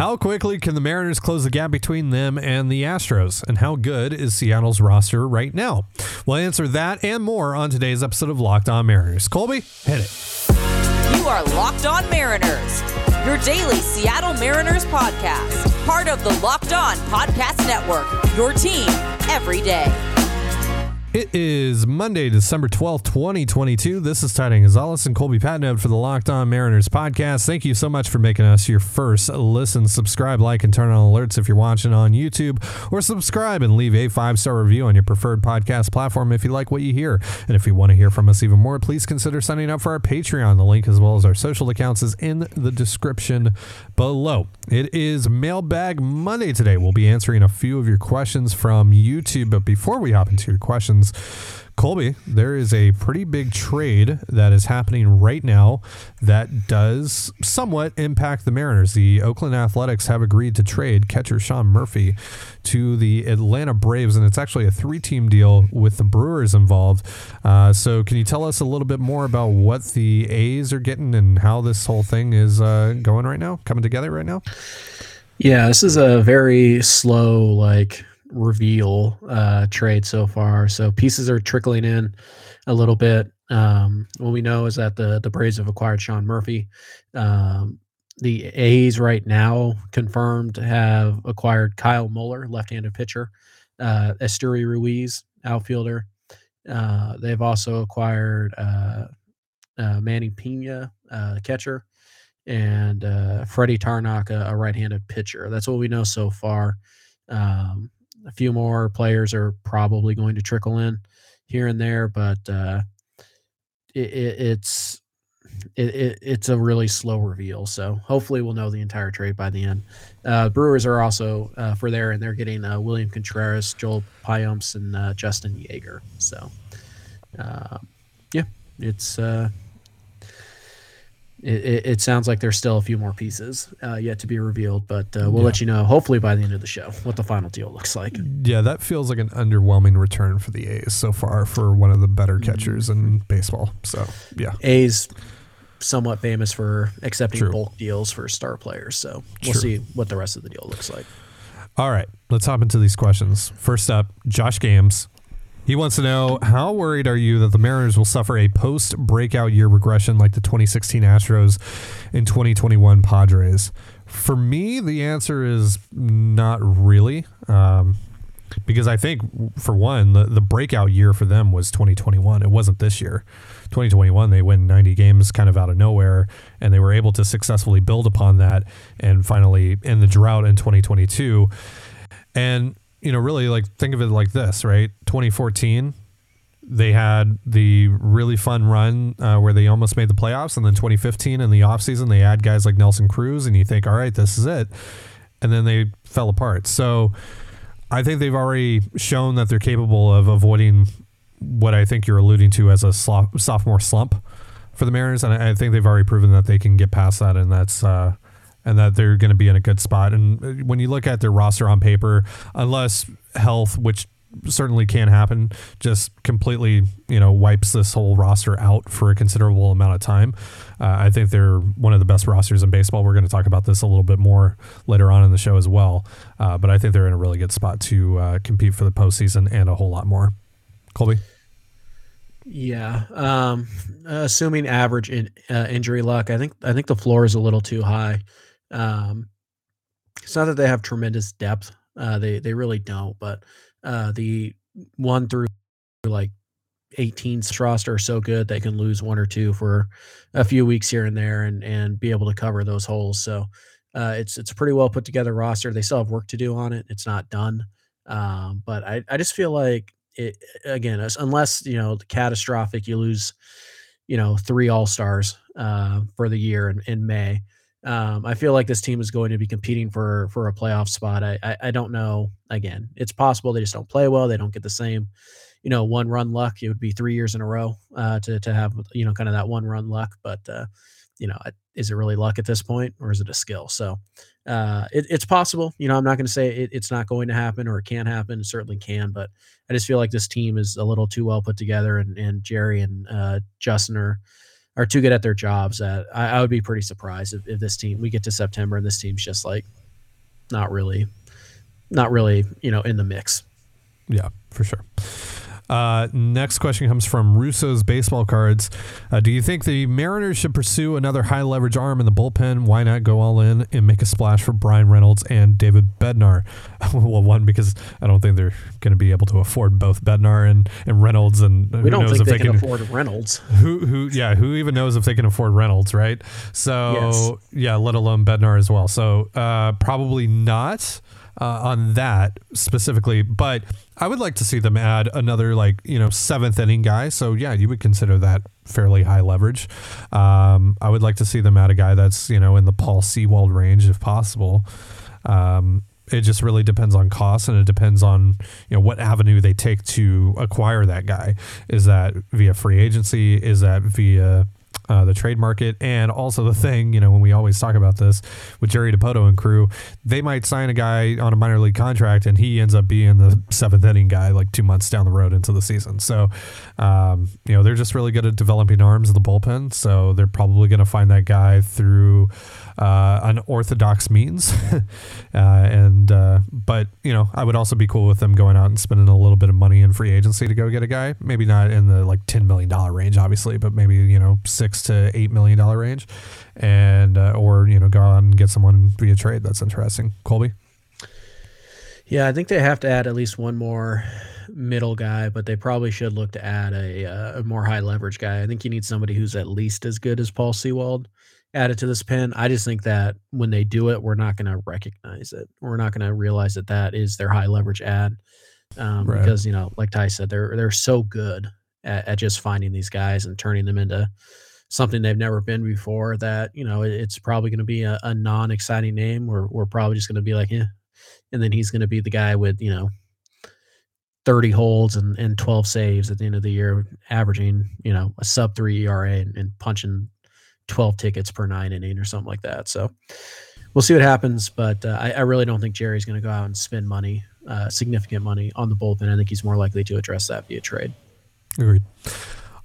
How quickly can the Mariners close the gap between them and the Astros? And how good is Seattle's roster right now? We'll answer that and more on today's episode of Locked On Mariners. Colby, hit it. You are Locked On Mariners, your daily Seattle Mariners podcast, part of the Locked On Podcast Network, your team every day. It is Monday, December 12th, 2022. This is Ty Gonzalez and Colby Patnode for the Locked On Mariners podcast. Thank you so much for making us your first listen. Subscribe, like, and turn on alerts if you're watching on YouTube, or subscribe and leave a five star review on your preferred podcast platform if you like what you hear. And if you want to hear from us even more, please consider signing up for our Patreon. The link, as well as our social accounts, is in the description below. It is Mailbag Monday today. We'll be answering a few of your questions from YouTube. But before we hop into your questions, Colby, there is a pretty big trade that is happening right now that does somewhat impact the Mariners. The Oakland Athletics have agreed to trade catcher Sean Murphy to the Atlanta Braves, and it's actually a three team deal with the Brewers involved. Uh, so, can you tell us a little bit more about what the A's are getting and how this whole thing is uh, going right now, coming together right now? Yeah, this is a very slow, like reveal uh, trade so far. So pieces are trickling in a little bit. Um, what we know is that the the Braves have acquired Sean Murphy. Um, the A's right now confirmed have acquired Kyle Muller, left-handed pitcher, uh, Esteury Ruiz, outfielder. Uh, they've also acquired uh, uh, Manny Pena, uh, catcher, and uh, Freddie Tarnok, a, a right-handed pitcher. That's what we know so far. Um, a few more players are probably going to trickle in here and there, but uh, it, it, it's it, it's a really slow reveal. So hopefully we'll know the entire trade by the end. Uh, Brewers are also uh, for there, and they're getting uh, William Contreras, Joel Payamps, and uh, Justin Yeager. So uh, yeah, it's uh, it, it, sounds like there's still a few more pieces uh, yet to be revealed, but uh, we'll yeah. let you know hopefully by the end of the show what the final deal looks like. Yeah, that feels like an underwhelming return for the A's so far for one of the better catchers mm-hmm. in baseball. So yeah, A's somewhat famous for accepting True. bulk deals for star players. So we'll True. see what the rest of the deal looks like. All right, let's hop into these questions. First up, Josh Games he wants to know how worried are you that the Mariners will suffer a post breakout year regression like the 2016 Astros and 2021 Padres? For me, the answer is not really. Um, because I think, for one, the, the breakout year for them was 2021. It wasn't this year. 2021, they win 90 games kind of out of nowhere, and they were able to successfully build upon that and finally end the drought in 2022. And you know, really like think of it like this, right? 2014, they had the really fun run uh, where they almost made the playoffs. And then 2015 in the offseason, they had guys like Nelson Cruz, and you think, all right, this is it. And then they fell apart. So I think they've already shown that they're capable of avoiding what I think you're alluding to as a sophomore slump for the Mariners. And I think they've already proven that they can get past that. And that's, uh, and that they're going to be in a good spot. And uh, when you look at their roster on paper, unless health, which certainly can happen, just completely you know wipes this whole roster out for a considerable amount of time. Uh, I think they're one of the best rosters in baseball. We're going to talk about this a little bit more later on in the show as well. Uh, but I think they're in a really good spot to uh, compete for the postseason and a whole lot more. Colby. Yeah, um, assuming average in, uh, injury luck, I think I think the floor is a little too high. Um, it's not that they have tremendous depth. Uh, they they really don't. But uh, the one through like 18 roster are so good they can lose one or two for a few weeks here and there and and be able to cover those holes. So uh, it's it's a pretty well put together roster. They still have work to do on it. It's not done. Um, but I, I just feel like it again, unless you know catastrophic, you lose, you know, three all stars uh, for the year in, in May. Um, I feel like this team is going to be competing for for a playoff spot. I, I, I don't know. Again, it's possible they just don't play well. They don't get the same, you know, one run luck. It would be three years in a row uh, to to have you know kind of that one run luck. But uh, you know, is it really luck at this point, or is it a skill? So uh, it, it's possible. You know, I'm not going to say it, it's not going to happen or it can't happen. It certainly can, but I just feel like this team is a little too well put together, and and Jerry and uh, Justin are are too good at their jobs that I, I would be pretty surprised if, if, this team we get to September and this team's just like not really, not really, you know, in the mix. Yeah, for sure. Uh, next question comes from Russo's baseball cards. Uh, do you think the Mariners should pursue another high leverage arm in the bullpen? Why not go all in and make a splash for Bryan Reynolds and David Bednar? well, one because I don't think they're going to be able to afford both Bednar and, and Reynolds, and we don't think they, they, can, afford Reynolds. Who who yeah who even knows if they can afford Reynolds, right? So yes. yeah, let alone Bednar as well. So uh, probably not uh, on that specifically, but I would like to see them add another like you know seventh inning guy. So yeah, you would consider that fairly high leverage. Um, I would like to see them add a guy that's you know in the Paul Sewald range if possible. Um, it just really depends on cost and it depends on you know what avenue they take to acquire that guy. Is that via free agency? Is that via uh, the trade market, and also the thing, you know, when we always talk about this with Jerry Dipoto and crew, they might sign a guy on a minor league contract, and he ends up being the seventh inning guy like two months down the road into the season. So, um, you know, they're just really good at developing arms of the bullpen. So they're probably going to find that guy through uh, unorthodox means. uh, and uh, but you know, I would also be cool with them going out and spending a little bit of money in free agency to go get a guy. Maybe not in the like ten million dollar range, obviously, but maybe you know six to eight million dollar range, and uh, or you know go out and get someone via trade. That's interesting, Colby. Yeah, I think they have to add at least one more middle guy, but they probably should look to add a, a more high leverage guy. I think you need somebody who's at least as good as Paul Sewald added to this pen. I just think that when they do it, we're not going to recognize it. We're not going to realize that that is their high leverage ad um, right. because you know, like Ty said, they're they're so good at, at, just finding these guys and turning them into something they've never been before. That you know, it, it's probably going to be a, a non exciting name. We're we're probably just going to be like, yeah, and then he's going to be the guy with you know. 30 holds and, and 12 saves at the end of the year, averaging, you know, a sub three ERA and, and punching 12 tickets per nine inning or something like that. So we'll see what happens. But uh, I, I, really don't think Jerry's going to go out and spend money, uh, significant money on the bullpen. I think he's more likely to address that via trade. Agreed.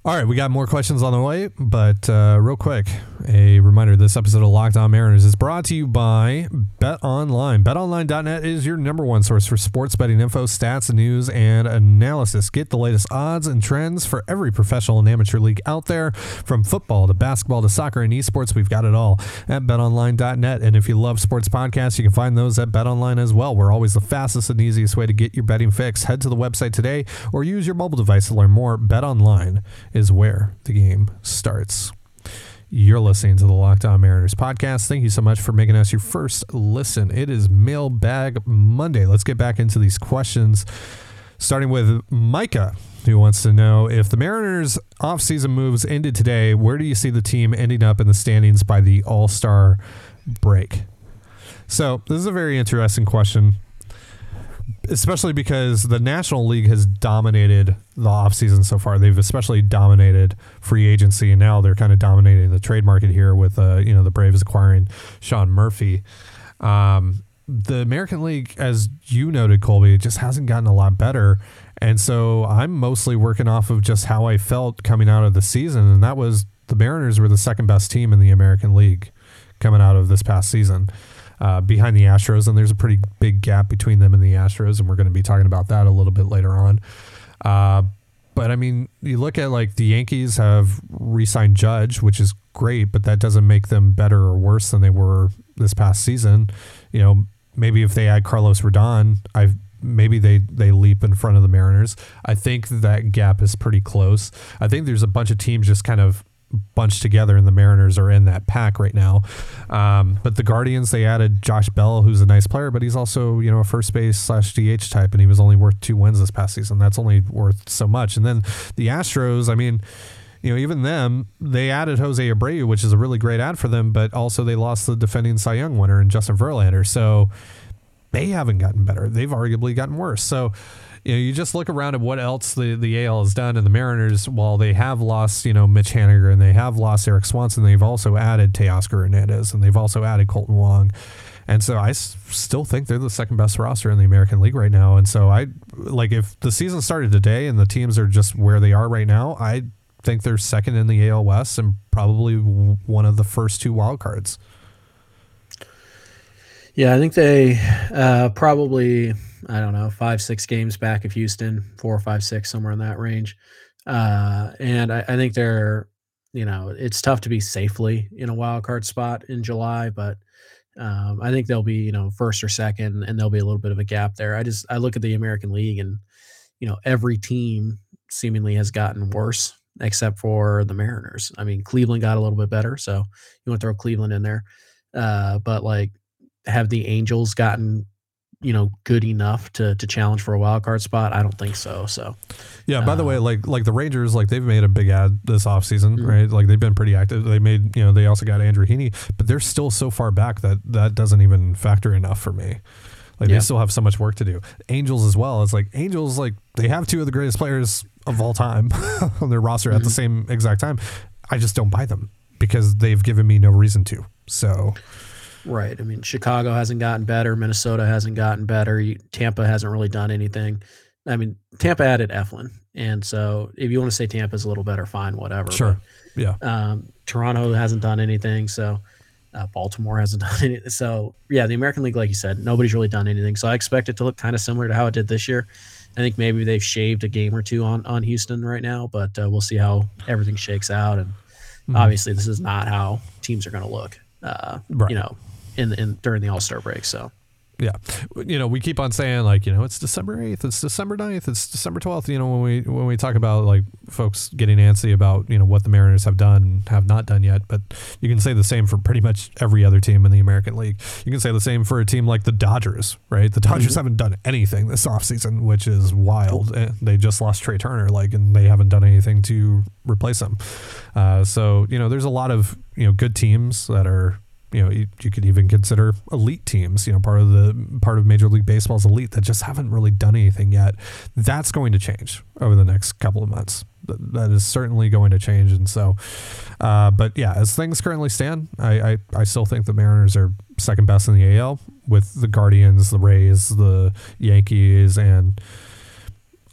All right, we got more questions on the way, but uh, real quick, a reminder this episode of Locked On Mariners is brought to you by BetOnline. BetOnline.net is your number one source for sports betting info, stats, news, and analysis. Get the latest odds and trends for every professional and amateur league out there. From football to basketball to soccer and esports, we've got it all at BetOnline.net. And if you love sports podcasts, you can find those at BetOnline as well. We're always the fastest and easiest way to get your betting fix. Head to the website today or use your mobile device to learn more. BetOnline is where the game starts. You're listening to the Locked On Mariners podcast. Thank you so much for making us your first listen. It is Mailbag Monday. Let's get back into these questions, starting with Micah, who wants to know if the Mariners' offseason moves ended today, where do you see the team ending up in the standings by the All Star break? So, this is a very interesting question especially because the National League has dominated the offseason so far. They've especially dominated free agency, and now they're kind of dominating the trade market here with uh, you know the Braves acquiring Sean Murphy. Um, the American League, as you noted, Colby, just hasn't gotten a lot better. And so I'm mostly working off of just how I felt coming out of the season, and that was the Mariners were the second best team in the American League coming out of this past season uh, behind the Astros, and there's a pretty big gap between them and the Astros, and we're going to be talking about that a little bit later on. Uh, but I mean, you look at like the Yankees have re-signed Judge, which is great, but that doesn't make them better or worse than they were this past season. You know, maybe if they add Carlos Rodon, I maybe they they leap in front of the Mariners. I think that gap is pretty close. I think there's a bunch of teams just kind of bunched together, and the Mariners are in that pack right now. Um, but the Guardians, they added Josh Bell, who's a nice player, but he's also you know a first base slash DH type, and he was only worth two wins this past season. That's only worth so much. And then the Astros, I mean. You know, even them, they added Jose Abreu, which is a really great ad for them, but also they lost the defending Cy Young winner and Justin Verlander. So they haven't gotten better. They've arguably gotten worse. So, you know, you just look around at what else the, the AL has done, and the Mariners, while they have lost, you know, Mitch Haniger and they have lost Erik Swanson, they've also added Teoscar Hernandez and they've also added Kolten Wong. And so I s- still think they're the second best roster in the American League right now. And so I like if the season started today and the teams are just where they are right now, I think they're second in the AL West and probably one of the first two wild cards. Yeah, I think they uh, probably I don't know five six games back of Houston, four five six somewhere in that range, uh, and I, I think they're you know it's tough to be safely in a wild card spot in July, but um, I think they'll be you know first or second, and there'll be a little bit of a gap there. I just I look at the American League, and you know every team seemingly has gotten worse except for the Mariners. I mean, Cleveland got a little bit better, so you want to throw Cleveland in there, uh, but like have the Angels gotten you know good enough to to challenge for a wild card spot? I don't think so. So yeah. By uh, the way, like like the Rangers, like they've made a big ad this offseason, mm-hmm. right? Like they've been pretty active. They made you know they also got Andrew Heaney, but they're still so far back that that doesn't even factor enough for me. Like yeah. they still have so much work to do. Angels as well. It's like Angels, like they have two of the greatest players of all time on their roster mm-hmm. at the mm-hmm. same exact time. I just don't buy them because they've given me no reason to. So Right. I mean, Chicago hasn't gotten better. Minnesota hasn't gotten better. Tampa hasn't really done anything. I mean, Tampa added Eflin, and so if you want to say Tampa's a little better, fine, whatever. Sure. But, yeah. Um, Toronto hasn't done anything, so uh, Baltimore hasn't done anything. So yeah, the American League, like you said, nobody's really done anything. So I expect it to look kind of similar to how it did this year. I think maybe they've shaved a game or two on on Houston right now, but uh, we'll see how everything shakes out. And mm-hmm. obviously, this is not how teams are going to look. Uh, right. You know, in, in during the All Star break. So yeah you know we keep on saying like you know it's december 8th it's december 9th it's december 12th you know when we when we talk about like folks getting antsy about you know what the mariners have done have not done yet but you can say the same for pretty much every other team in the american league you can say the same for a team like the dodgers right the dodgers mm-hmm. haven't done anything this offseason which is wild they just lost trey turner like and they haven't done anything to replace him uh, so you know there's a lot of you know good teams that are you know you, you, could even consider elite teams you know part of the part of major league baseball's elite that just haven't really done anything yet. That's going to change over the next couple of months. That is certainly going to change. And so uh, but yeah as things currently stand I, I, I still think the mariners are second best in the al with the guardians the rays the yankees and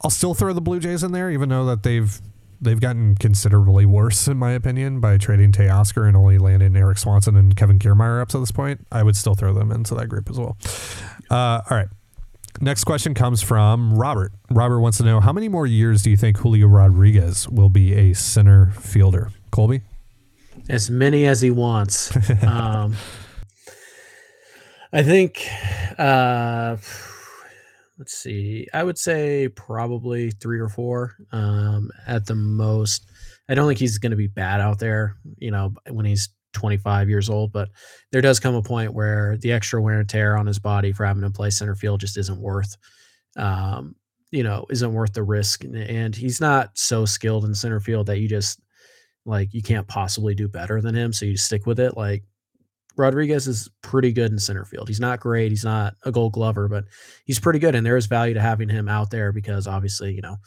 i'll still throw the blue jays in there even though that they've they've gotten considerably worse, in my opinion, by trading Teoscar and only landing Erik Swanson and Kevin Kiermaier up to this point. I would still throw them into that group as well. Uh, all right. Next question comes from Robert. Robert wants to know how many more years do you think Julio Rodriguez will be a center fielder? Colby? As many as he wants. um, I think. Uh, let's see. I would say probably three or four um, at the most. I don't think he's going to be bad out there, you know, when he's 25 years old, but there does come a point where the extra wear and tear on his body for having to play center field just isn't worth, um, you know, isn't worth the risk. And he's not so skilled in center field that you just like you can't possibly do better than him, so you stick with it. Like Rodriguez is pretty good in center field. He's not great. He's not a gold glover, but he's pretty good. And there is value to having him out there because obviously, you know,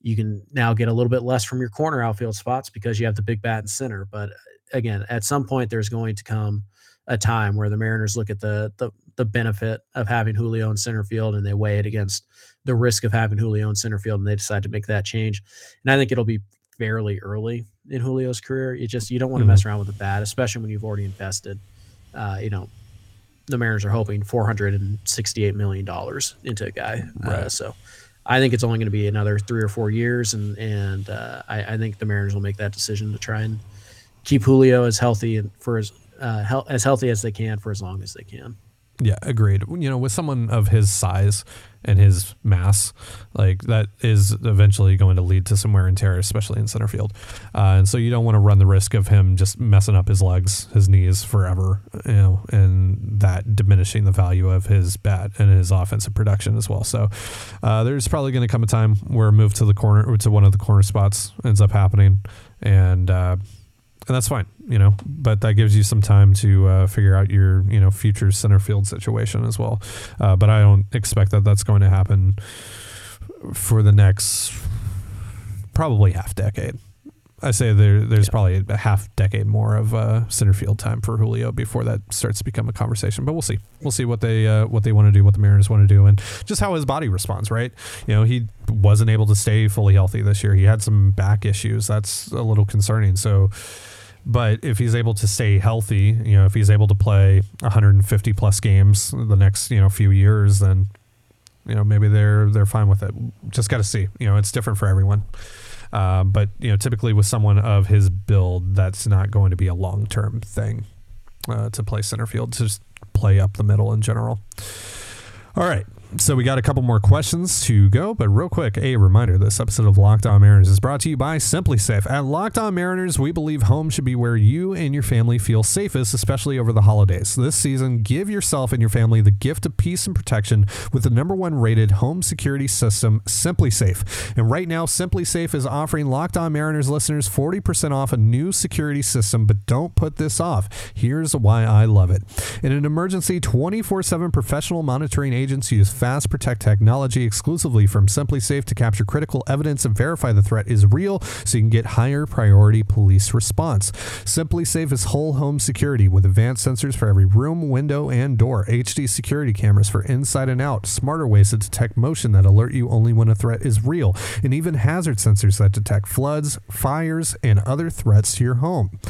you can now get a little bit less from your corner outfield spots because you have the big bat in center. But uh, again, at some point, there's going to come a time where the Mariners look at the the, the benefit of having Julio in center field and they weigh it against the risk of having Julio in center field and they decide to make that change. And I think it'll be fairly early in Julio's career. You just you don't want to mm-hmm. mess around with the bat, especially when you've already invested. Uh, you know, the Mariners are hoping four hundred and sixty-eight million dollars into a guy. Uh, right. Uh, so, I think it's only going to be another three or four years, and and uh, I, I, think the Mariners will make that decision to try and keep Julio as healthy and for as uh, as healthy as they can for as long as they can. Yeah, agreed. You know, with someone of his size and his mass, like that is eventually going to lead to some wear and tear, especially in center field. Uh, and so you don't want to run the risk of him just messing up his legs, his knees forever, you know, and that diminishing the value of his bat and his offensive production as well. So uh, there's probably going to come a time where a move to the corner to one of the corner spots ends up happening, and uh, and that's fine, you know. But that gives you some time to uh, figure out your, you know, future center field situation as well. Uh, but I don't expect that that's going to happen for the next probably half decade. I say there, there's yeah. probably a half decade more of uh, center field time for Julio before that starts to become a conversation. But we'll see. We'll see what they uh, what they want to do, what the Mariners want to do, and just how his body responds. Right? You know, he wasn't able to stay fully healthy this year. He had some back issues. That's a little concerning. So But if he's able to stay healthy, you know, if he's able to play 150 plus games the next, you know, few years, then you know maybe they're they're fine with it. Just got to see. You know, it's different for everyone. Uh, but you know, typically with someone of his build, that's not going to be a long term thing uh, to play center field. To just play up the middle in general. All right. So we got a couple more questions to go, but real quick, a reminder: this episode of Locked On Mariners is brought to you by SimpliSafe. At Locked On Mariners, we believe home should be where you and your family feel safest, especially over the holidays. This season, give yourself and your family the gift of peace and protection with the number one rated home security system, SimpliSafe. And right now, SimpliSafe is offering Locked On Mariners listeners 40% off a new security system, but don't put this off. Here's why I love it. In an emergency, 24 7 professional monitoring agents use Fast Protect technology exclusively from SimpliSafe to capture critical evidence and verify the threat is real so you can get higher priority police response. SimpliSafe is whole home security with advanced sensors for every room, window, and door, HD security cameras for inside and out, smarter ways to detect motion that alert you only when a threat is real, and even hazard sensors that detect floods, fires, and other threats to your home.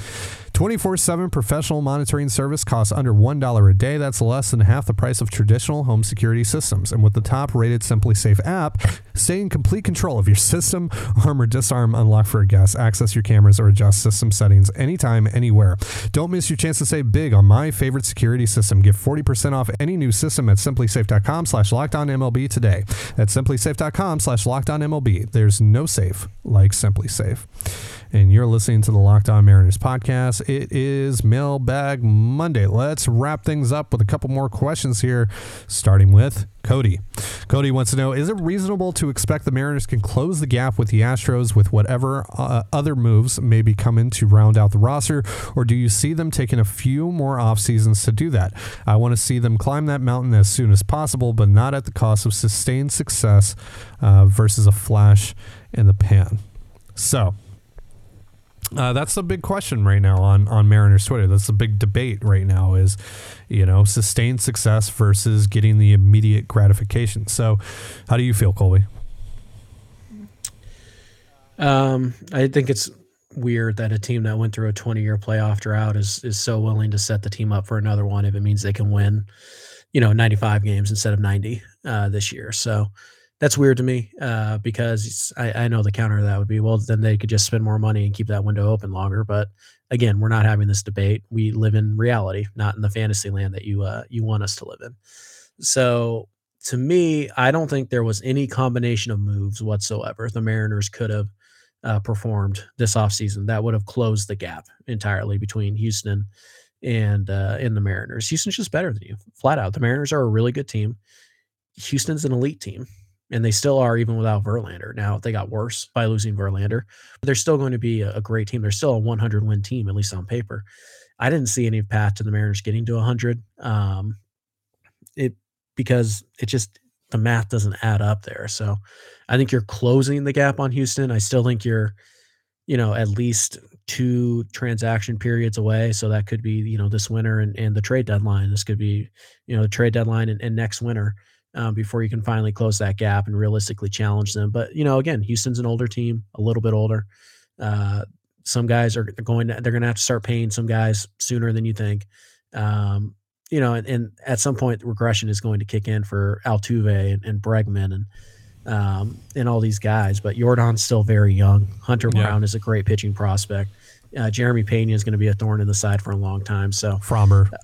24 7 professional monitoring service costs under $1 a day. That's less than half the price of traditional home security systems. And with the top rated SimpliSafe app, stay in complete control of your system, arm or disarm, unlock for a guest, access your cameras, or adjust system settings anytime, anywhere. Don't miss your chance to save big on my favorite security system. Get 40% off any new system at simplisafe.com slash MLB today. That's simplisafe.com slash MLB. There's no safe like SimpliSafe and you're listening to the Locked On Mariners podcast. It is Mailbag Monday. Let's wrap things up with a couple more questions here, starting with Cody. Cody wants to know Is it reasonable to expect the Mariners can close the gap with the Astros with whatever uh, other moves may be coming to round out the roster, or do you see them taking a few more off seasons to do that? I want to see them climb that mountain as soon as possible, but not at the cost of sustained success uh, versus a flash in the pan. So, uh, that's the big question right now on on Mariners Twitter. That's the big debate right now is, you know, sustained success versus getting the immediate gratification. So, how do you feel, Colby? Um, I think it's weird that a team that went through a 20 year playoff drought is is so willing to set the team up for another one if it means they can win, you know, 95 games instead of 90 uh, this year. So that's weird to me uh, because I, I, know the counter that would be well then they could just spend more money and keep that window open longer but again we're not having this debate. We live in reality not in the fantasy land that you uh, you want us to live in. So to me i don't think there was any combination of moves whatsoever. The mariners could have uh, performed this offseason. That would have closed the gap entirely between houston and uh, the mariners. Houston's just better than you flat out. The mariners are a really good team. Houston's an elite team and they still are even without Verlander. Now they got worse by losing Verlander, but they're still going to be a, a great team. They're still a 100 win team, at least on paper. I didn't see any path to the Mariners getting to 100. Um, it because it just the math doesn't add up there. So I think you're closing the gap on Houston. I still think you're, you know, at least two transaction periods away. So that could be, you know, this winter and, and the trade deadline. This could be, you know, the trade deadline and, and next winter um, before you can finally close that gap and realistically challenge them. But you know, again, Houston's an older team, a little bit older. Uh, some guys are going to they're going to have to start paying some guys sooner than you think. Um, you know, and, and, at some point, regression is going to kick in for Altuve and, and Bregman and um, and all these guys. But Yordan's still very young. Hunter yeah. Brown is a great pitching prospect. Uh, Jeremy Pena is going to be a thorn in the side for a long time. So Framber, uh,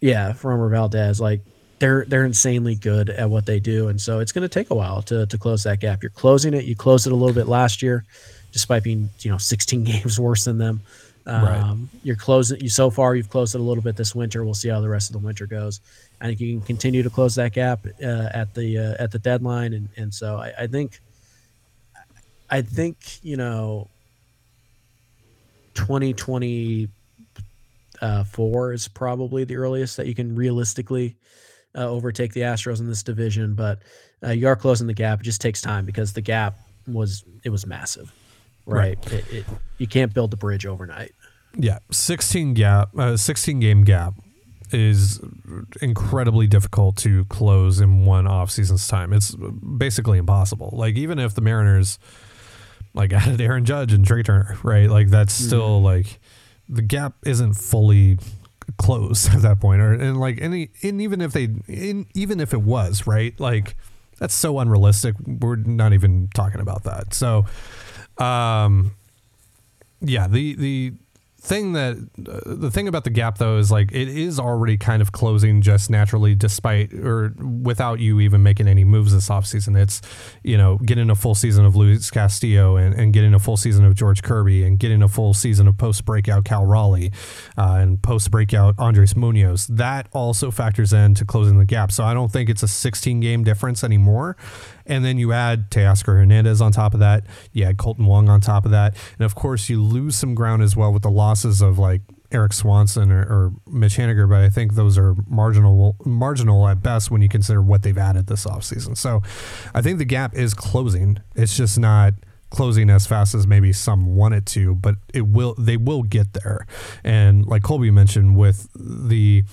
yeah, Framber Valdez, like they're they're insanely good at what they do, and so it's going to take a while to to close that gap. You're closing it. You closed it a little bit last year, despite being you know 16 games worse than them. Um, right. You're closing. You so far you've closed it a little bit this winter. We'll see how the rest of the winter goes. I think you can continue to close that gap uh, at the uh, at the deadline, and and so I, I think I think you know 2024 uh, is probably the earliest that you can realistically uh, overtake the Astros in this division, but uh, you are closing the gap. It just takes time because the gap was it was massive, right? right. It, it, you can't build the bridge overnight. Yeah, sixteen gap, uh, sixteen game gap is incredibly difficult to close in one off season's time. It's basically impossible. Like even if the Mariners like added Aaron Judge and Trey Turner, right? Like that's still mm. like the gap isn't fully closed at that point, or and like any and even if they in, even if it was right, like that's so unrealistic. We're not even talking about that. So, um, yeah, the the thing that uh, the thing about the gap though is like it is already kind of closing just naturally despite or without you even making any moves this offseason. It's you know getting a full season of Luis Castillo and, and getting a full season of George Kirby and getting a full season of post breakout Cal Raleigh uh, and post breakout Andres Munoz. That also factors into closing the gap. So I don't think it's a 16 game difference anymore and then you add Teoscar Hernandez on top of that. You add Kolten Wong on top of that. And of course, you lose some ground as well with the losses of like Erik Swanson or, or Mitch Haniger, but I think those are marginal marginal at best when you consider what they've added this offseason. So I think the gap is closing. It's just not closing as fast as maybe some want it to, but it will they will get there. And like Colby mentioned with the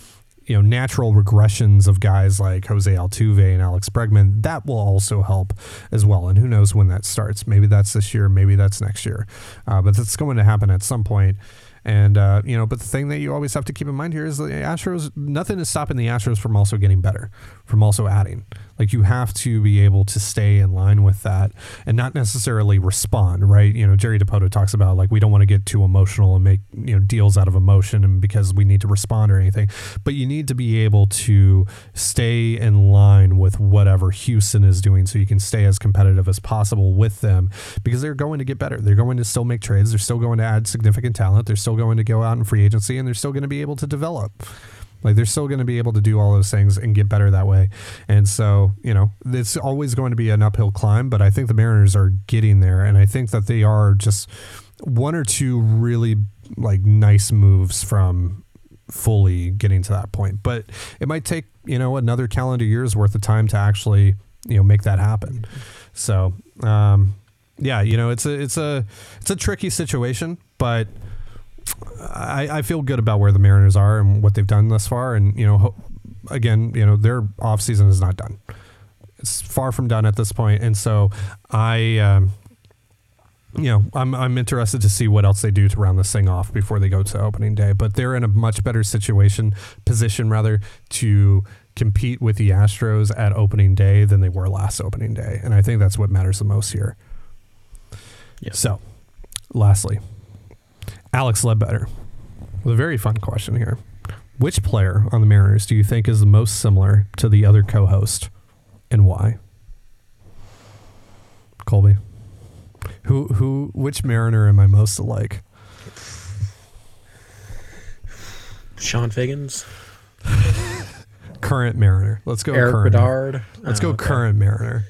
you know natural regressions of guys like Jose Altuve and Alex Bregman, that will also help as well. And who knows when that starts? Maybe that's this year, maybe that's next year, uh, but that's going to happen at some point. And uh, you know, but the thing that you always have to keep in mind here is the Astros. Nothing is stopping the Astros from also getting better, from also adding. Like you have to be able to stay in line with that and not necessarily respond, right? You know, Jerry Dipoto talks about like we don't want to get too emotional and make you know deals out of emotion and because we need to respond or anything, but you need to be able to stay in line with whatever Houston is doing so you can stay as competitive as possible with them because they're going to get better. They're going to still make trades. They're still going to add significant talent. They're still going to go out in free agency and they're still going to be able to develop. Like they're still going to be able to do all those things and get better that way. And so, you know, it's always going to be an uphill climb, but I think the Mariners are getting there. And I think that they are just one or two really like nice moves from fully getting to that point. But it might take, you know, another calendar year's worth of time to actually, you know, make that happen. So, um, yeah, you know, it's a it's a it's a tricky situation, but I, I feel good about where the Mariners are and what they've done thus far. And, you know, ho- again, you know, their offseason is not done. It's far from done at this point. And so I, um, you know, I'm, I'm interested to see what else they do to round this thing off before they go to opening day. But they're in a much better situation, position rather, to compete with the Astros at opening day than they were last opening day. And I think that's what matters the most here. Yeah. So, lastly, Alex Ledbetter with a very fun question here. Which player on the Mariners do you think is the most similar to the other co host and why? Colby. Who who which Mariner am I most alike? Chone Figgins, Current Mariner. Let's go Erik current. Bedard. Let's Oh, go okay. current Mariner.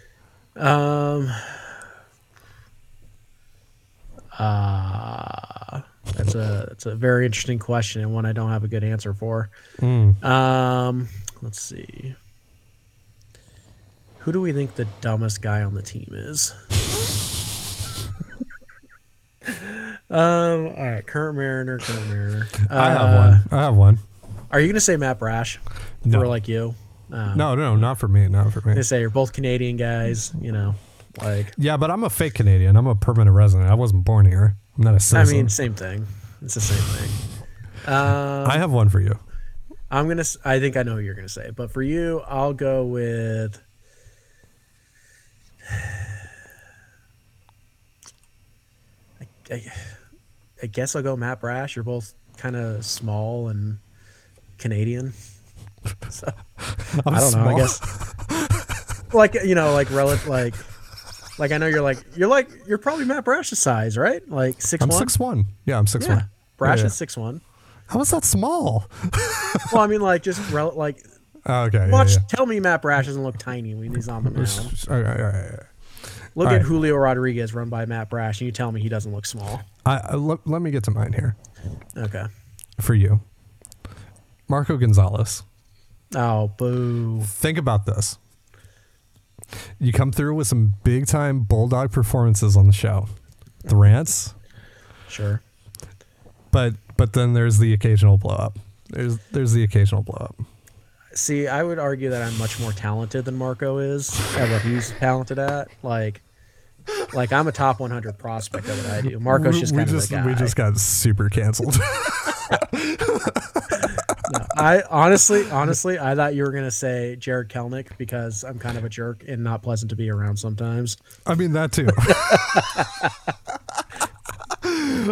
Um. Uh, that's a that's a very interesting question and one I don't have a good answer for. Mm. Um, let's see. Who do we think the dumbest guy on the team is? um. All right. Current Mariner. Current Mariner. I have Uh, one. I have one. Are you gonna say Matt Brash? No. For like you? Um, No, no, not for me. Not for me. They say you're both Canadian guys. You know, like Yeah, but I'm a fake Canadian. I'm a permanent resident. I wasn't born here. I'm not a I citizen. mean, same thing. It's the same thing. Um, I have one for you. I'm gonna. I think I know who you're gonna say, but for you, I'll go with. I, I, I guess I'll go Matt Brash. You're both kind of small and Canadian. So I'm I don't know. I guess like you know, like relative, like like I know you're like you're like you're probably Matt Brash's size, right? Like six I'm one. six one. Yeah, I'm six Yeah, one. Brash Yeah, is six one. How is that small? Well, I mean, like just rel- like Oh, okay. watch. yeah. Tell me Matt Brash doesn't look tiny when he's on the mound. All right, all right, all right. Look All at right. Julio Rodriguez run by Matt Brash, and you tell me he doesn't look small. I, I, let, let me get to mine here Okay. for you. Marco Gonzalez. Oh, boo. Think about this. You come through with some big time bulldog performances on the show, the rants, Sure. but but then there's the occasional blow up. There's there's the occasional blow up. See, I would argue that I'm much more talented than Marco is at what he's talented at. Like, like I'm a top 100 prospect at what I do. Marco's we, just we kind of just we just got super canceled. No, I honestly, honestly, I thought you were gonna say Jarred Kelenic because I'm kind of a jerk and not pleasant to be around sometimes. I mean that too.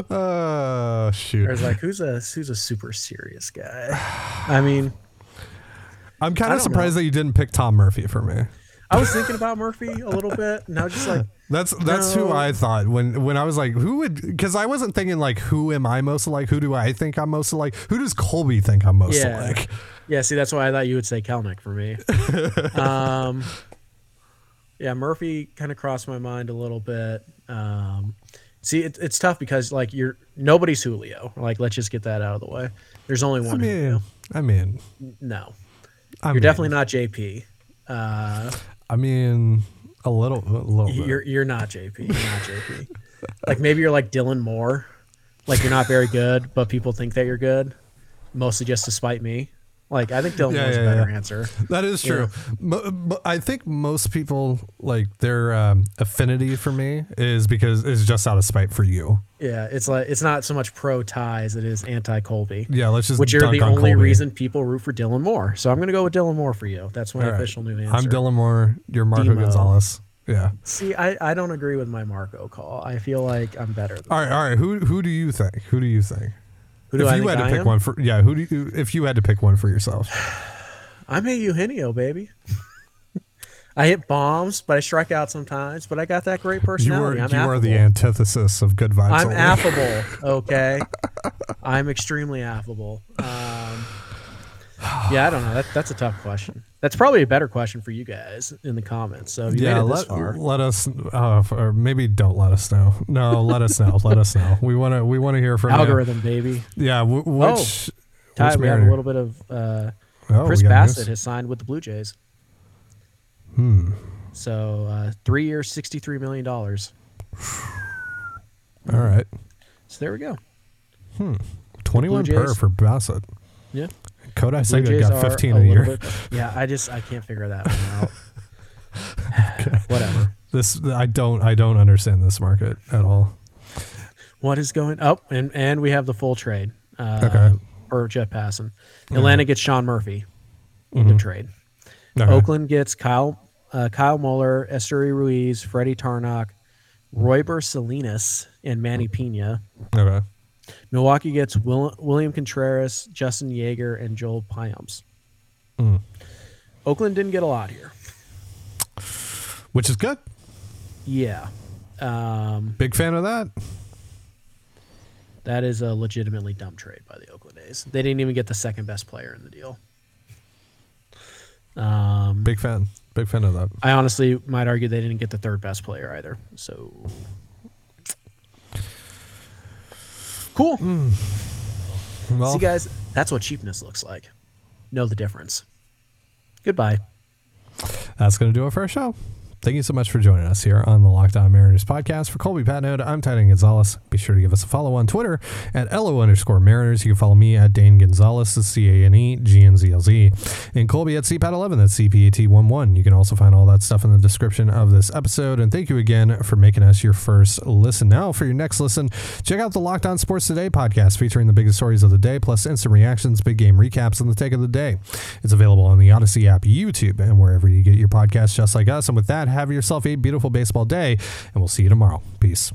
Oh shoot! I shoot! was like, who's a who's a super serious guy? I mean, I'm kind of surprised know. that you didn't pick Tom Murphy for me. I was thinking about Murphy a little bit, and I was just like, That's that's who I thought when when I was like, who would? Because I wasn't thinking like, who am I most like? Who do I think I'm most like? Who does Colby think I'm most Yeah. like? yeah. See, that's why I thought you would say Kelenic for me. um, yeah, Murphy kind of crossed my mind a little bit. Um, see, it, it's tough because like you're nobody's Julio. Like, let's just get that out of the way. There's only one. I mean, Julio. I mean, No, I you're definitely not JP. Uh, I mean, a little, a little bit. You're you're not JP. You're not JP. like maybe you're like Dylan Moore. Like you're not very good, but people think that you're good, mostly just to spite me. Like I think Dylan Yeah, Moore's yeah, a better yeah. answer. That is true. Mo- mo- I think most people like their um, affinity for me is because it's just out of spite for you. Yeah, it's like it's not so much pro ties; it is anti Colby. Yeah, let's just Which are the on only Colby. reason people root for Dylan Moore. So I'm gonna go with Dylan Moore for you. That's my All right. official new answer. I'm Dylan Moore. You're Marco Demo. Gonzalez. Yeah. See, I, I don't agree with my Marco call. I feel like I'm better than All right. All right. Who who do you think? Who do you think? Who do if I you had to I pick am? one for yeah, who do you if you had to pick one for yourself? I'm a Eugenio, baby. I hit bombs, but I strike out sometimes. But I got that great You personality. are I'm you are the antithesis of good vibes. I'm only. affable. Okay, I'm extremely affable. Um, yeah, I don't know. That, that's a tough question. That's probably a better question for you guys in the comments. So if you Yeah, made it this let, let us uh, or maybe don't let us know. No, let us know. Let us know. We want to we want to hear from you. algorithm baby. Yeah, w- which Ty, which we have a little bit of uh, Oh, Chris Bassitt news. has signed with the Blue Jays. Hmm. So uh, three years, sixty-three million dollars. All right. So there we go. Hmm. 21 per for Bassitt. Yeah. Kodai Jays got 15 a a, year. bit- yeah, I just I can't figure that one out. Whatever. This I don't I don't understand this market at all. What is going up? and and we have the full trade. Uh, Okay. Or Jeff Passan, Atlanta gets Sean Murphy Mm-hmm. into trade. Okay. Oakland gets Kyle uh, Kyle Muller, Esteury Ruiz, Freddie Tarnok, Royber Salinas, and Manny Pena. Okay. Milwaukee gets Will, William Contreras, Justin Yeager, and Joel Payamps. Mm. Oakland didn't get a lot here. Which is good. Yeah. Um, Big fan of that. that is a legitimately dumb trade by the Oakland A's. They didn't even get the second best player in the deal. Um, Big fan. Big fan of that. I honestly might argue they didn't get the third best player either. So cool. Hmm. Well, See, guys, that's what cheapness looks like. Know the difference. Goodbye. that's going to do it for our show. Thank you so much for joining us here on the Locked On Mariners podcast. For Colby Patnode, I'm Titan Gonzalez. Be sure to give us a follow on Twitter at LO underscore Mariners. You can follow me at Dane Gonzalez, that's C A N E G N Z L Z, and Colby at CPAT11, that's CPAT11. You can also find all that stuff in the description of this episode. And thank you again for making us your first listen. Now, for your next listen, check out the Locked On Sports Today podcast featuring the biggest stories of the day, plus instant reactions, big game recaps, and the take of the day. It's available on the Odyssey app, YouTube, and wherever you get your podcasts, just like us. And with that, have yourself a beautiful baseball day, and we'll see you tomorrow. Peace.